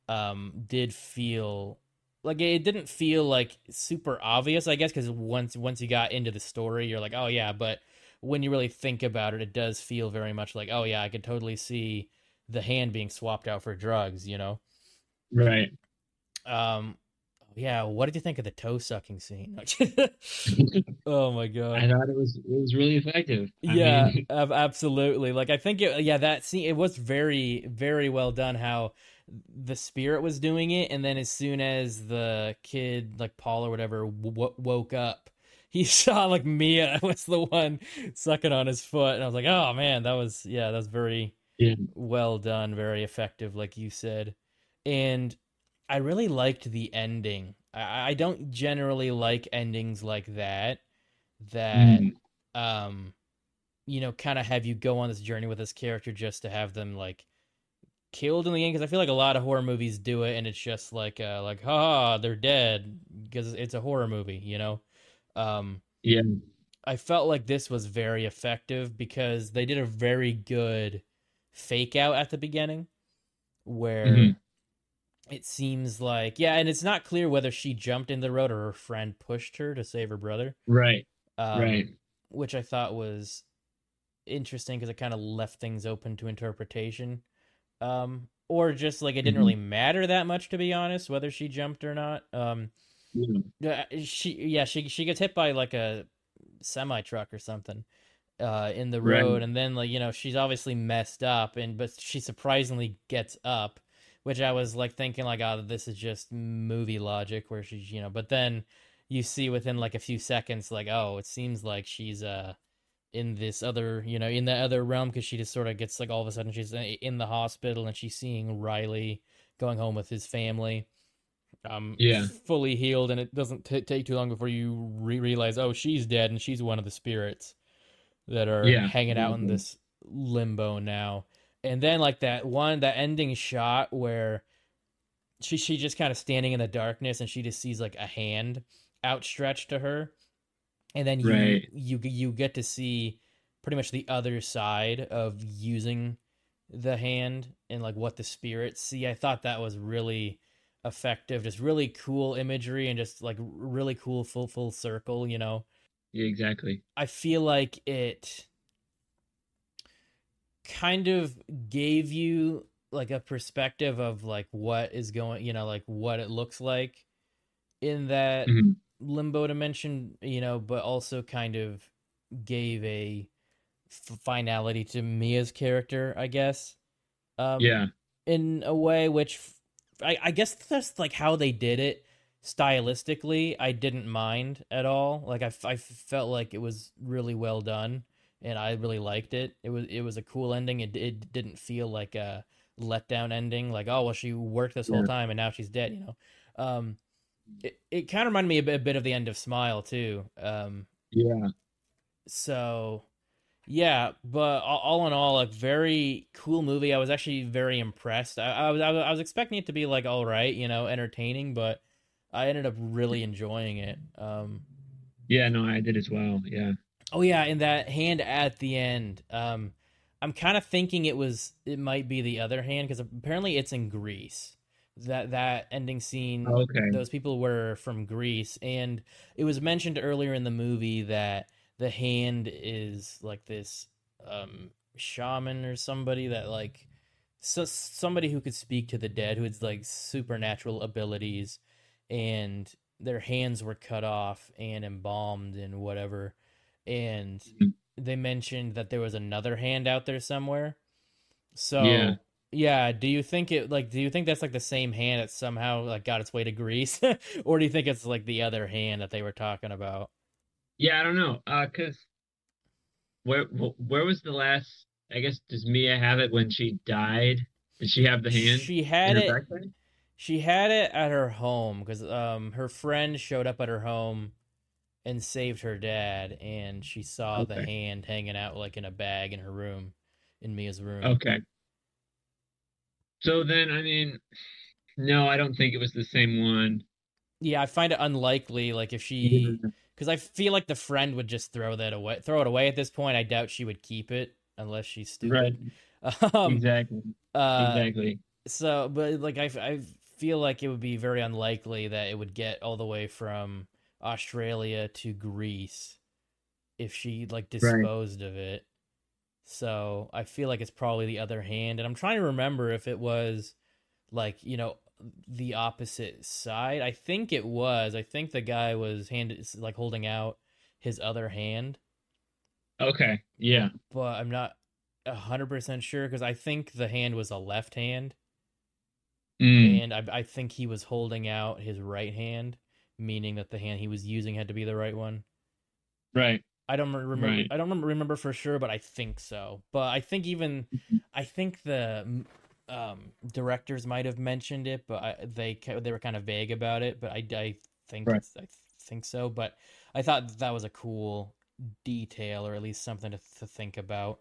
um did feel like it didn't feel like super obvious, I guess, because once once you got into the story, you're like, oh yeah. But when you really think about it, it does feel very much like, oh yeah, I could totally see the hand being swapped out for drugs, you know?
Right.
Um. Yeah. What did you think of the toe sucking scene? oh my god!
I thought it was it was really effective.
I yeah, mean... absolutely. Like I think it. Yeah, that scene. It was very very well done. How the spirit was doing it and then as soon as the kid like paul or whatever w- woke up he saw like mia was the one sucking on his foot and i was like oh man that was yeah that was very
yeah.
well done very effective like you said and i really liked the ending i, I don't generally like endings like that that mm. um you know kind of have you go on this journey with this character just to have them like killed in the end because I feel like a lot of horror movies do it, and it's just like uh, like ha they're dead because it's a horror movie, you know. Um,
yeah,
I felt like this was very effective because they did a very good fake out at the beginning, where mm-hmm. it seems like yeah, and it's not clear whether she jumped in the road or her friend pushed her to save her brother.
Right.
Um,
right.
Which I thought was interesting because it kind of left things open to interpretation um, or just like it didn't mm-hmm. really matter that much to be honest, whether she jumped or not. Um, mm-hmm. she yeah she she gets hit by like a semi truck or something uh in the road right. and then like you know she's obviously messed up and but she surprisingly gets up which i was like thinking like oh this is just movie logic where she's you know but then you see within like a few seconds like oh it seems like she's uh in this other, you know, in the other realm because she just sort of gets like all of a sudden she's in the hospital and she's seeing Riley going home with his family. Um,
yeah,
fully healed, and it doesn't t- take too long before you re- realize, oh, she's dead, and she's one of the spirits that are yeah. hanging out mm-hmm. in this limbo now. And then like that one, that ending shot where she she just kind of standing in the darkness, and she just sees like a hand outstretched to her and then you right. you you get to see pretty much the other side of using the hand and like what the spirits see. I thought that was really effective, just really cool imagery and just like really cool full full circle, you know.
Yeah, exactly.
I feel like it kind of gave you like a perspective of like what is going, you know, like what it looks like in that mm-hmm limbo dimension, you know, but also kind of gave a finality to Mia's character, I guess.
Um, yeah.
In a way, which I, I guess that's like how they did it stylistically. I didn't mind at all. Like I, I felt like it was really well done, and I really liked it. It was it was a cool ending. It it didn't feel like a letdown ending. Like oh well, she worked this yeah. whole time and now she's dead. You know. Um, it, it kind of reminded me a bit, a bit, of the end of Smile too. Um,
yeah.
So, yeah, but all, all, in all, a very cool movie. I was actually very impressed. I, I, was I was expecting it to be like all right, you know, entertaining, but I ended up really enjoying it. Um,
yeah, no, I did as well. Yeah.
Oh yeah, and that hand at the end. Um, I'm kind of thinking it was it might be the other hand because apparently it's in Greece that that ending scene
okay.
those people were from Greece and it was mentioned earlier in the movie that the hand is like this um shaman or somebody that like so somebody who could speak to the dead who has like supernatural abilities and their hands were cut off and embalmed and whatever, and mm-hmm. they mentioned that there was another hand out there somewhere. So yeah. Yeah, do you think it like do you think that's like the same hand that somehow like got its way to Greece, or do you think it's like the other hand that they were talking about?
Yeah, I don't know. Uh, cause where where was the last? I guess does Mia have it when she died? Did she have the hand?
She had it. Backpack? She had it at her home because um her friend showed up at her home and saved her dad, and she saw okay. the hand hanging out like in a bag in her room, in Mia's room.
Okay. So then, I mean, no, I don't think it was the same one.
Yeah, I find it unlikely. Like if she, because I feel like the friend would just throw that away, throw it away at this point. I doubt she would keep it unless she's stupid.
Right. Um, exactly. Uh, exactly.
So, but like I, I feel like it would be very unlikely that it would get all the way from Australia to Greece if she like disposed right. of it. So I feel like it's probably the other hand. And I'm trying to remember if it was like, you know, the opposite side. I think it was. I think the guy was hand like holding out his other hand.
Okay. Yeah.
But I'm not hundred percent sure because I think the hand was a left hand. Mm. And I, I think he was holding out his right hand, meaning that the hand he was using had to be the right one.
Right.
I don't remember. Right. I don't remember for sure, but I think so. But I think even, mm-hmm. I think the um, directors might have mentioned it, but I, they they were kind of vague about it. But I, I think right. I think so. But I thought that was a cool detail, or at least something to, to think about.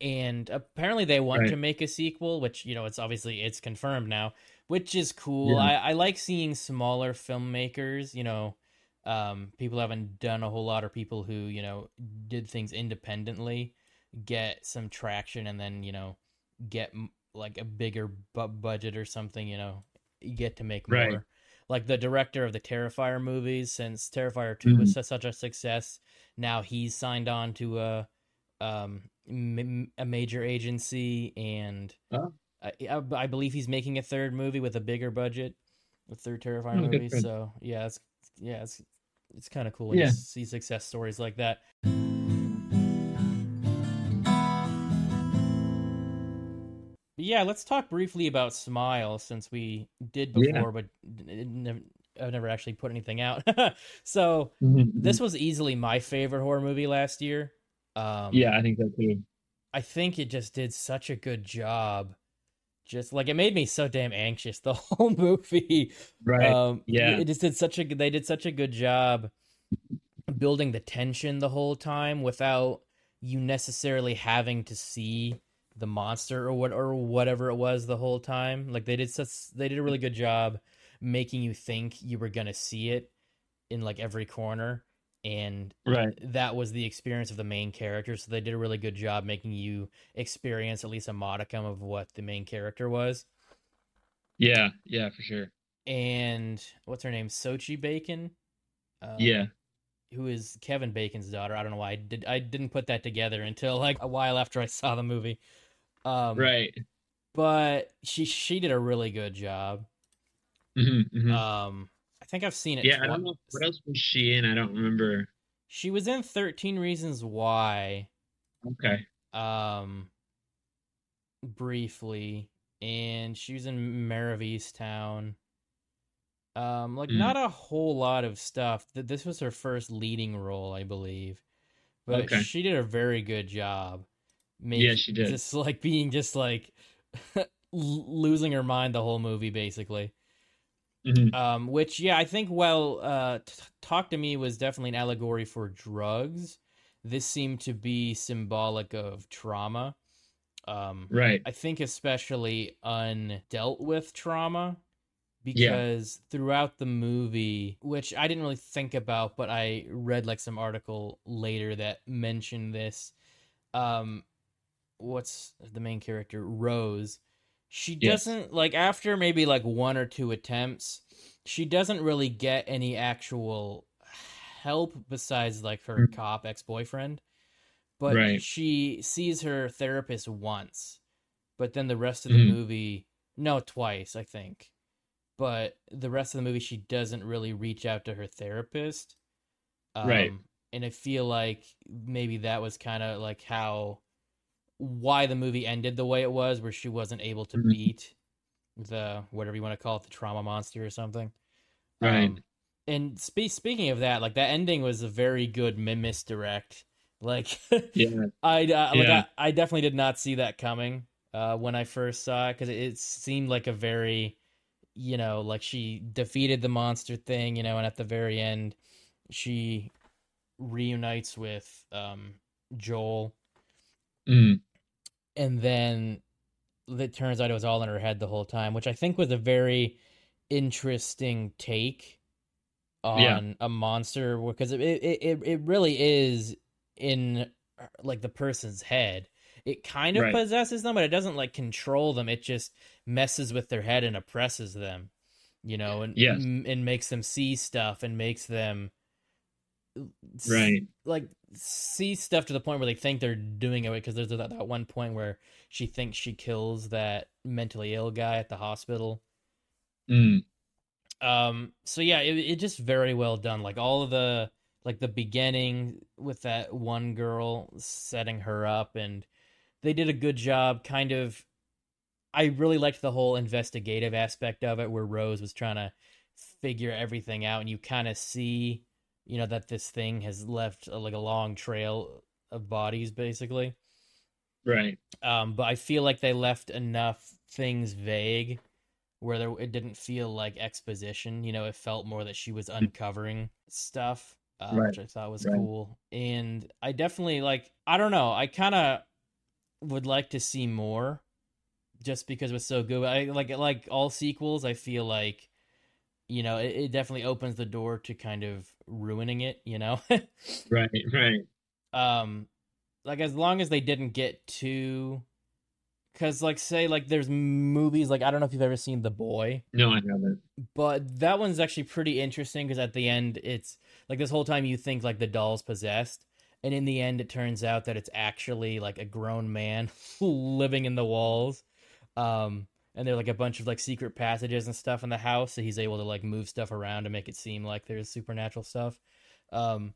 And apparently, they want right. to make a sequel, which you know, it's obviously it's confirmed now, which is cool. Yeah. I, I like seeing smaller filmmakers, you know um, people haven't done a whole lot, or people who you know did things independently get some traction, and then you know get like a bigger bu- budget or something. You know, you get to make more. Right. Like the director of the Terrifier movies, since Terrifier 2 mm-hmm. was such a success, now he's signed on to a um, a major agency, and oh. I, I, I, believe he's making a third movie with a bigger budget, a third Terrifier oh, movie. So yeah, yeah, it's it's kind of cool when yeah. you see success stories like that. But yeah, let's talk briefly about Smile since we did before, yeah. but I've never actually put anything out. so mm-hmm, mm-hmm. this was easily my favorite horror movie last year.
Um, yeah, I think so too.
I think it just did such a good job just like it made me so damn anxious the whole movie.
Right. Um, yeah.
It just did such a they did such a good job building the tension the whole time without you necessarily having to see the monster or what or whatever it was the whole time. Like they did such they did a really good job making you think you were gonna see it in like every corner and
right.
that was the experience of the main character so they did a really good job making you experience at least a modicum of what the main character was.
Yeah yeah for sure.
And what's her name? Sosie Bacon?
Um, yeah.
who is kevin bacon's daughter. I don't know why i did i didn't put that together until like a while after i saw the movie.
Um, right.
but she she did a really good job. Mm-hmm, mm-hmm. um think I've seen it.
Yeah, twice. I don't know what else was she in. I don't remember.
She was in Thirteen Reasons Why.
Okay.
Um. Briefly, and she was in Mare of Easttown. Um, like mm. not a whole lot of stuff. This was her first leading role, I believe, but okay. she did a very good job.
yeah, she did.
Just like being just like losing her mind the whole movie, basically. Mm-hmm. Um, which yeah, I think well, uh, t- talk to me was definitely an allegory for drugs. This seemed to be symbolic of trauma. Um,
right.
I think especially undealt with trauma because yeah. throughout the movie, which I didn't really think about, but I read like some article later that mentioned this. Um, what's the main character? Rose she yes. doesn't like after maybe like one or two attempts she doesn't really get any actual help besides like her mm. cop ex-boyfriend but right. she sees her therapist once but then the rest of the mm. movie no twice i think but the rest of the movie she doesn't really reach out to her therapist.
Um, right.
And I feel like maybe that was kind of like how why the movie ended the way it was, where she wasn't able to mm-hmm. beat the whatever you want to call it, the trauma monster or something.
Right. Um,
and spe- speaking of that, like that ending was a very good misdirect. Like,
yeah,
I uh, like yeah. I, I, definitely did not see that coming uh, when I first saw it because it, it seemed like a very, you know, like she defeated the monster thing, you know, and at the very end, she reunites with um, Joel.
Mm.
And then it turns out it was all in her head the whole time, which I think was a very interesting take on yeah. a monster because it, it it really is in like the person's head. It kind of right. possesses them, but it doesn't like control them. It just messes with their head and oppresses them, you know, and
yes.
and makes them see stuff and makes them
right.
like see stuff to the point where they think they're doing it because there's that, that one point where she thinks she kills that mentally ill guy at the hospital.
Mm.
um so yeah it, it just very well done. Like all of the like the beginning with that one girl setting her up and they did a good job kind of i really liked the whole investigative aspect of it where rose was trying to figure everything out and you kind of see you know that this thing has left a, like a long trail of bodies basically
right
um but i feel like they left enough things vague where there, it didn't feel like exposition you know it felt more that she was hmm. uncovering stuff uh, right. which i thought was right. cool and i definitely like i don't know i kind of would like to see more just because it was so good i like like all sequels i feel like you know, it, it definitely opens the door to kind of ruining it, you know?
right, right.
Um, like as long as they didn't get too because like say like there's movies like i don't know if you've ever seen the boy
no i haven't
but that one's actually pretty interesting because at the end it's like this whole time you think like the doll's possessed and in the end it turns out that it's actually like a grown man living in the walls um and there are like a bunch of like secret passages and stuff in the house so he's able to like move stuff around to make it seem like there's supernatural stuff um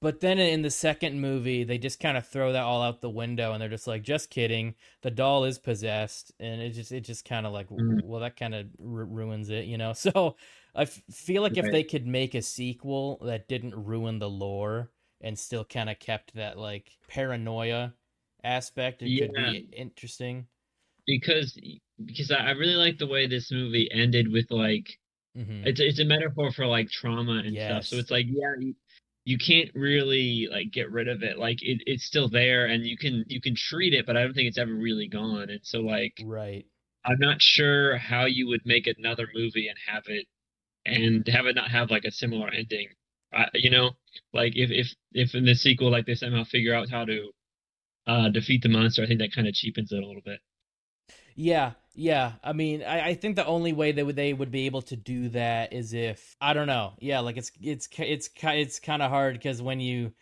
but then in the second movie they just kind of throw that all out the window and they're just like just kidding the doll is possessed and it just it just kind of like mm. well that kind of r- ruins it you know so I f- feel like right. if they could make a sequel that didn't ruin the lore and still kind of kept that like paranoia aspect it yeah. could be interesting
because because I, really like the way this movie ended with like mm-hmm. it's it's a metaphor for like trauma and yes. stuff. So it's like yeah, you, you can't really like get rid of it. Like it, it's still there and you can you can treat it, but I don't think it's ever really gone. And so like
right.
I'm not sure how you would make another movie and have it and have it not have like a similar ending. Uh, you know, like if if if in the sequel like they somehow figure out how to uh defeat the monster, I think that kind of cheapens it a little bit.
Yeah, yeah. I mean, I, I think the only way they would they would be able to do that is if I don't know. Yeah, like it's it's it's it's kind of hard because when you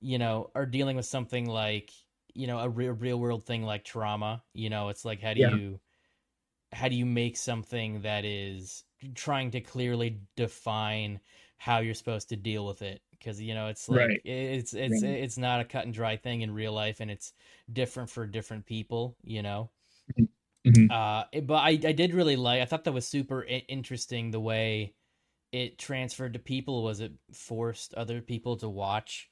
you know are dealing with something like you know a real real world thing like trauma, you know, it's like how do yeah. you how do you make something that is trying to clearly define how you're supposed to deal with it because you know it's like right. it's it's right. it's not a cut and dry thing in real life and it's different for different people you know
mm-hmm. Mm-hmm.
Uh, but I, I did really like. I thought that was super I- interesting the way it transferred to people. Was it forced other people to watch?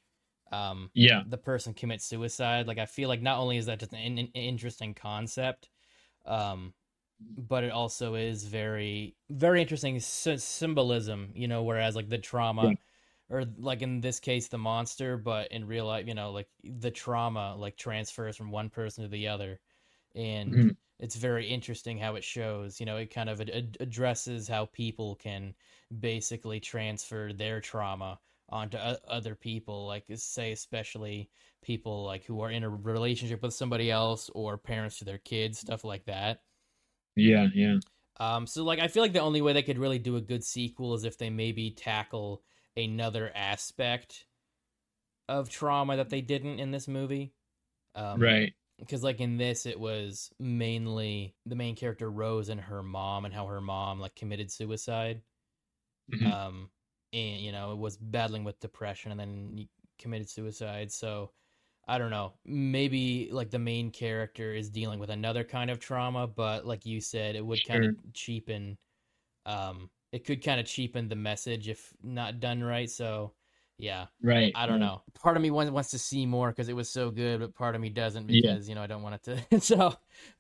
Um,
yeah,
the person commit suicide. Like I feel like not only is that just an, an interesting concept, um, but it also is very very interesting symbolism. You know, whereas like the trauma. Yeah or like in this case the monster but in real life you know like the trauma like transfers from one person to the other and mm-hmm it's very interesting how it shows. You know, it kind of ad- addresses how people can basically transfer their trauma onto other people. Like, say, especially people like who are in a relationship with somebody else or parents to their kids, stuff like that.
Yeah, yeah.
Um, so like, I feel like the only way they could really do a good sequel is if they maybe tackle another aspect of trauma that they didn't in this movie.
Um, right
because like in this it was mainly the main character rose and her mom and how her mom like committed suicide mm-hmm. um and you know it was battling with depression and then committed suicide so i don't know maybe like the main character is dealing with another kind of trauma but like you said it would sure. kind of cheapen um it could kind of cheapen the message if not done right so yeah
right
i don't
right.
know part of me wants, wants to see more because it was so good but part of me doesn't because yeah. you know i don't want it to so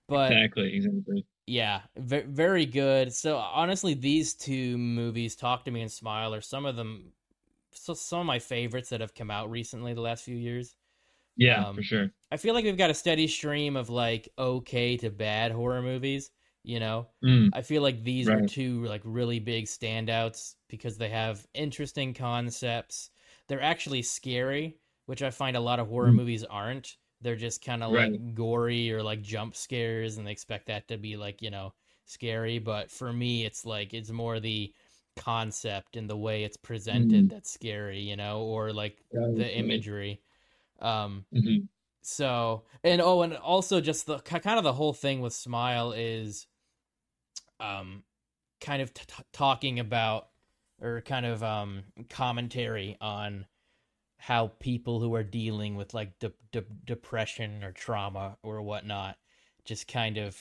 but
exactly exactly
yeah v- very good so honestly these two movies talk to me and smile are some of them so some of my favorites that have come out recently the last few years
yeah um, for sure
i feel like we've got a steady stream of like okay to bad horror movies you know
mm.
i feel like these right. are two like really big standouts because they have interesting concepts they're actually scary, which I find a lot of horror mm. movies aren't. They're just kind of right. like gory or like jump scares, and they expect that to be like you know scary. But for me, it's like it's more the concept and the way it's presented mm. that's scary, you know, or like the imagery. Um,
mm-hmm.
So and oh, and also just the kind of the whole thing with Smile is, um, kind of t- talking about or kind of um commentary on how people who are dealing with like de- de- depression or trauma or whatnot just kind of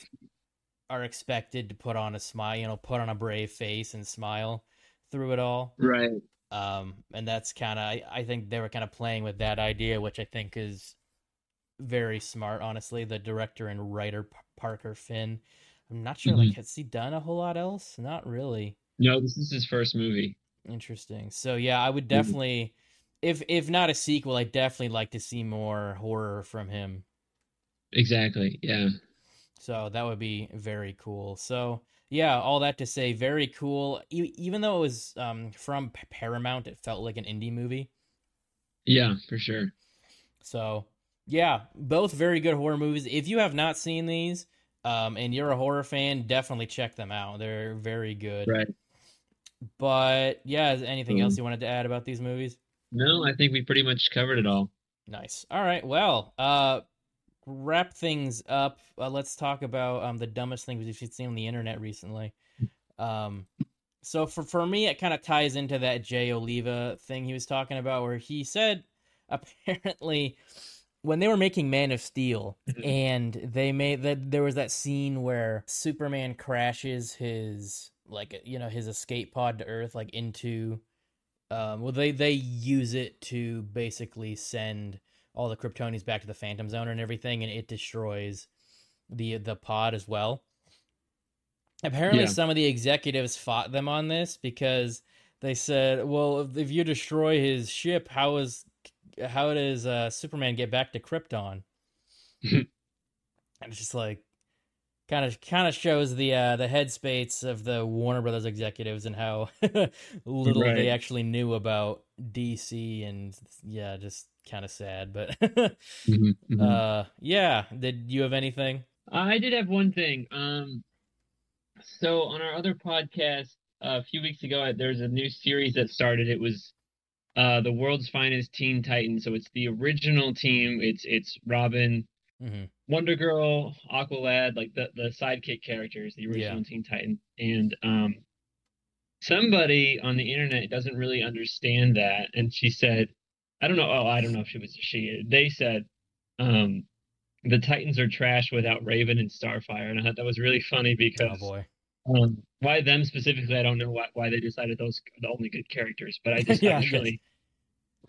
are expected to put on a smile, you know, put on a brave face and smile through it all.
Right.
Um, and that's kind of, I, I think they were kind of playing with that idea, which I think is very smart, honestly. The director and writer P- Parker Finn. I'm not sure, mm-hmm. like, has he done a whole lot else? Not really.
No, this is his first movie.
Interesting. So yeah, I would definitely, if if not a sequel, I definitely like to see more horror from him.
Exactly. Yeah.
So that would be very cool. So yeah, all that to say, very cool. E- even though it was um, from Paramount, it felt like an indie movie.
Yeah, for sure.
So yeah, both very good horror movies. If you have not seen these, um, and you're a horror fan, definitely check them out. They're very good.
Right.
But yeah, is anything mm. else you wanted to add about these movies?
No, I think we pretty much covered it all.
Nice. All right. Well, uh, wrap things up. Uh, let's talk about um the dumbest things we've seen on the internet recently. Um, so for for me, it kind of ties into that Jay Oliva thing he was talking about, where he said apparently when they were making Man of Steel mm-hmm. and they made that there was that scene where Superman crashes his like you know his escape pod to Earth like into um well they they use it to basically send all the Kryptonians back to the Phantom Zone and everything, and it destroys the the pod as well. Apparently, yeah. some of the executives fought them on this because they said, "Well, if you destroy his ship, how is how does uh, Superman get back to Krypton?" and it's just like kind of kind of shows the uh, the headspace of the Warner Brothers executives and how little right. they actually knew about DC and yeah, just kind of sad. But mm-hmm, mm-hmm. Uh, yeah, did you have anything?
I did have one thing. Um, so on our other podcast uh, a few weeks ago, there's a new series that started. It was uh, the world's finest Teen Titans. So it's the original team. It's it's Robin,
mm-hmm.
Wonder Girl, Aqualad, like the the sidekick characters, the original yeah. Teen Titan, and um, somebody on the internet doesn't really understand that, and she said, I don't know. Oh, I don't know if she was she. They said, um, the Titans are trash without Raven and Starfire, and I thought that was really funny because.
Oh boy.
Um, why them specifically? I don't know why, why they decided those are the only good characters, but I just yeah, thought it was really,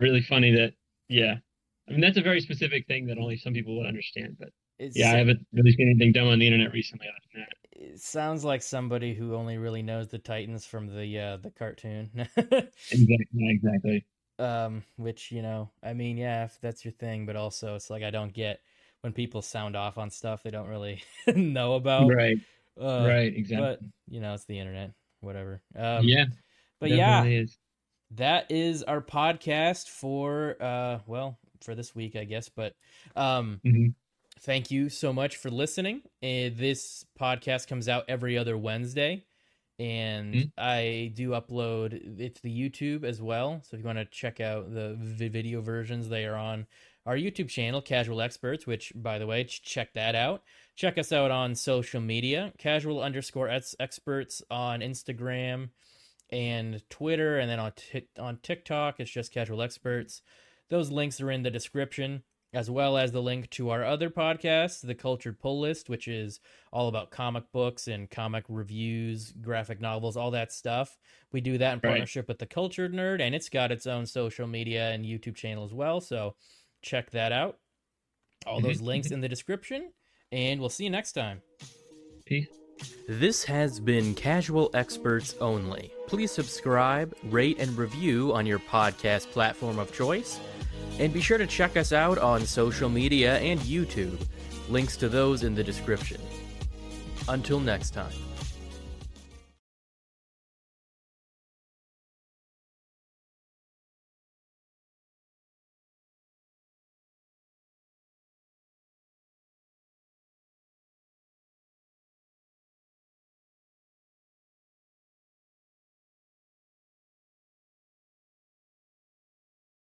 really funny that yeah, I mean, that's a very specific thing that only some people would understand. But it's, yeah, I haven't really seen anything dumb on the internet recently on that.
It sounds like somebody who only really knows the Titans from the uh, the cartoon.
exactly. Exactly.
Um, which you know, I mean, yeah, if that's your thing, but also it's like I don't get when people sound off on stuff they don't really know about.
Right.
Uh,
right. Exactly.
But you know, it's the internet. Whatever. Um,
yeah.
But yeah. Is. That is our podcast for uh well for this week, I guess. But um,
mm-hmm.
thank you so much for listening. Uh, this podcast comes out every other Wednesday, and mm-hmm. I do upload it to the YouTube as well. So if you want to check out the video versions, they are on our YouTube channel, Casual Experts, which, by the way, check that out. Check us out on social media, casual underscore experts on Instagram and Twitter, and then on t- on TikTok, it's just casual experts. Those links are in the description as well as the link to our other podcast, The Cultured Pull List, which is all about comic books and comic reviews, graphic novels, all that stuff. We do that in partnership with The Cultured Nerd, and it's got its own social media and YouTube channel as well. So check that out. All those mm-hmm. links in the description, and we'll see you next time.
Peace.
This has been Casual Experts Only. Please subscribe, rate, and review on your podcast platform of choice and be sure to check us out on social media and YouTube. Links to those in the description. Until next time.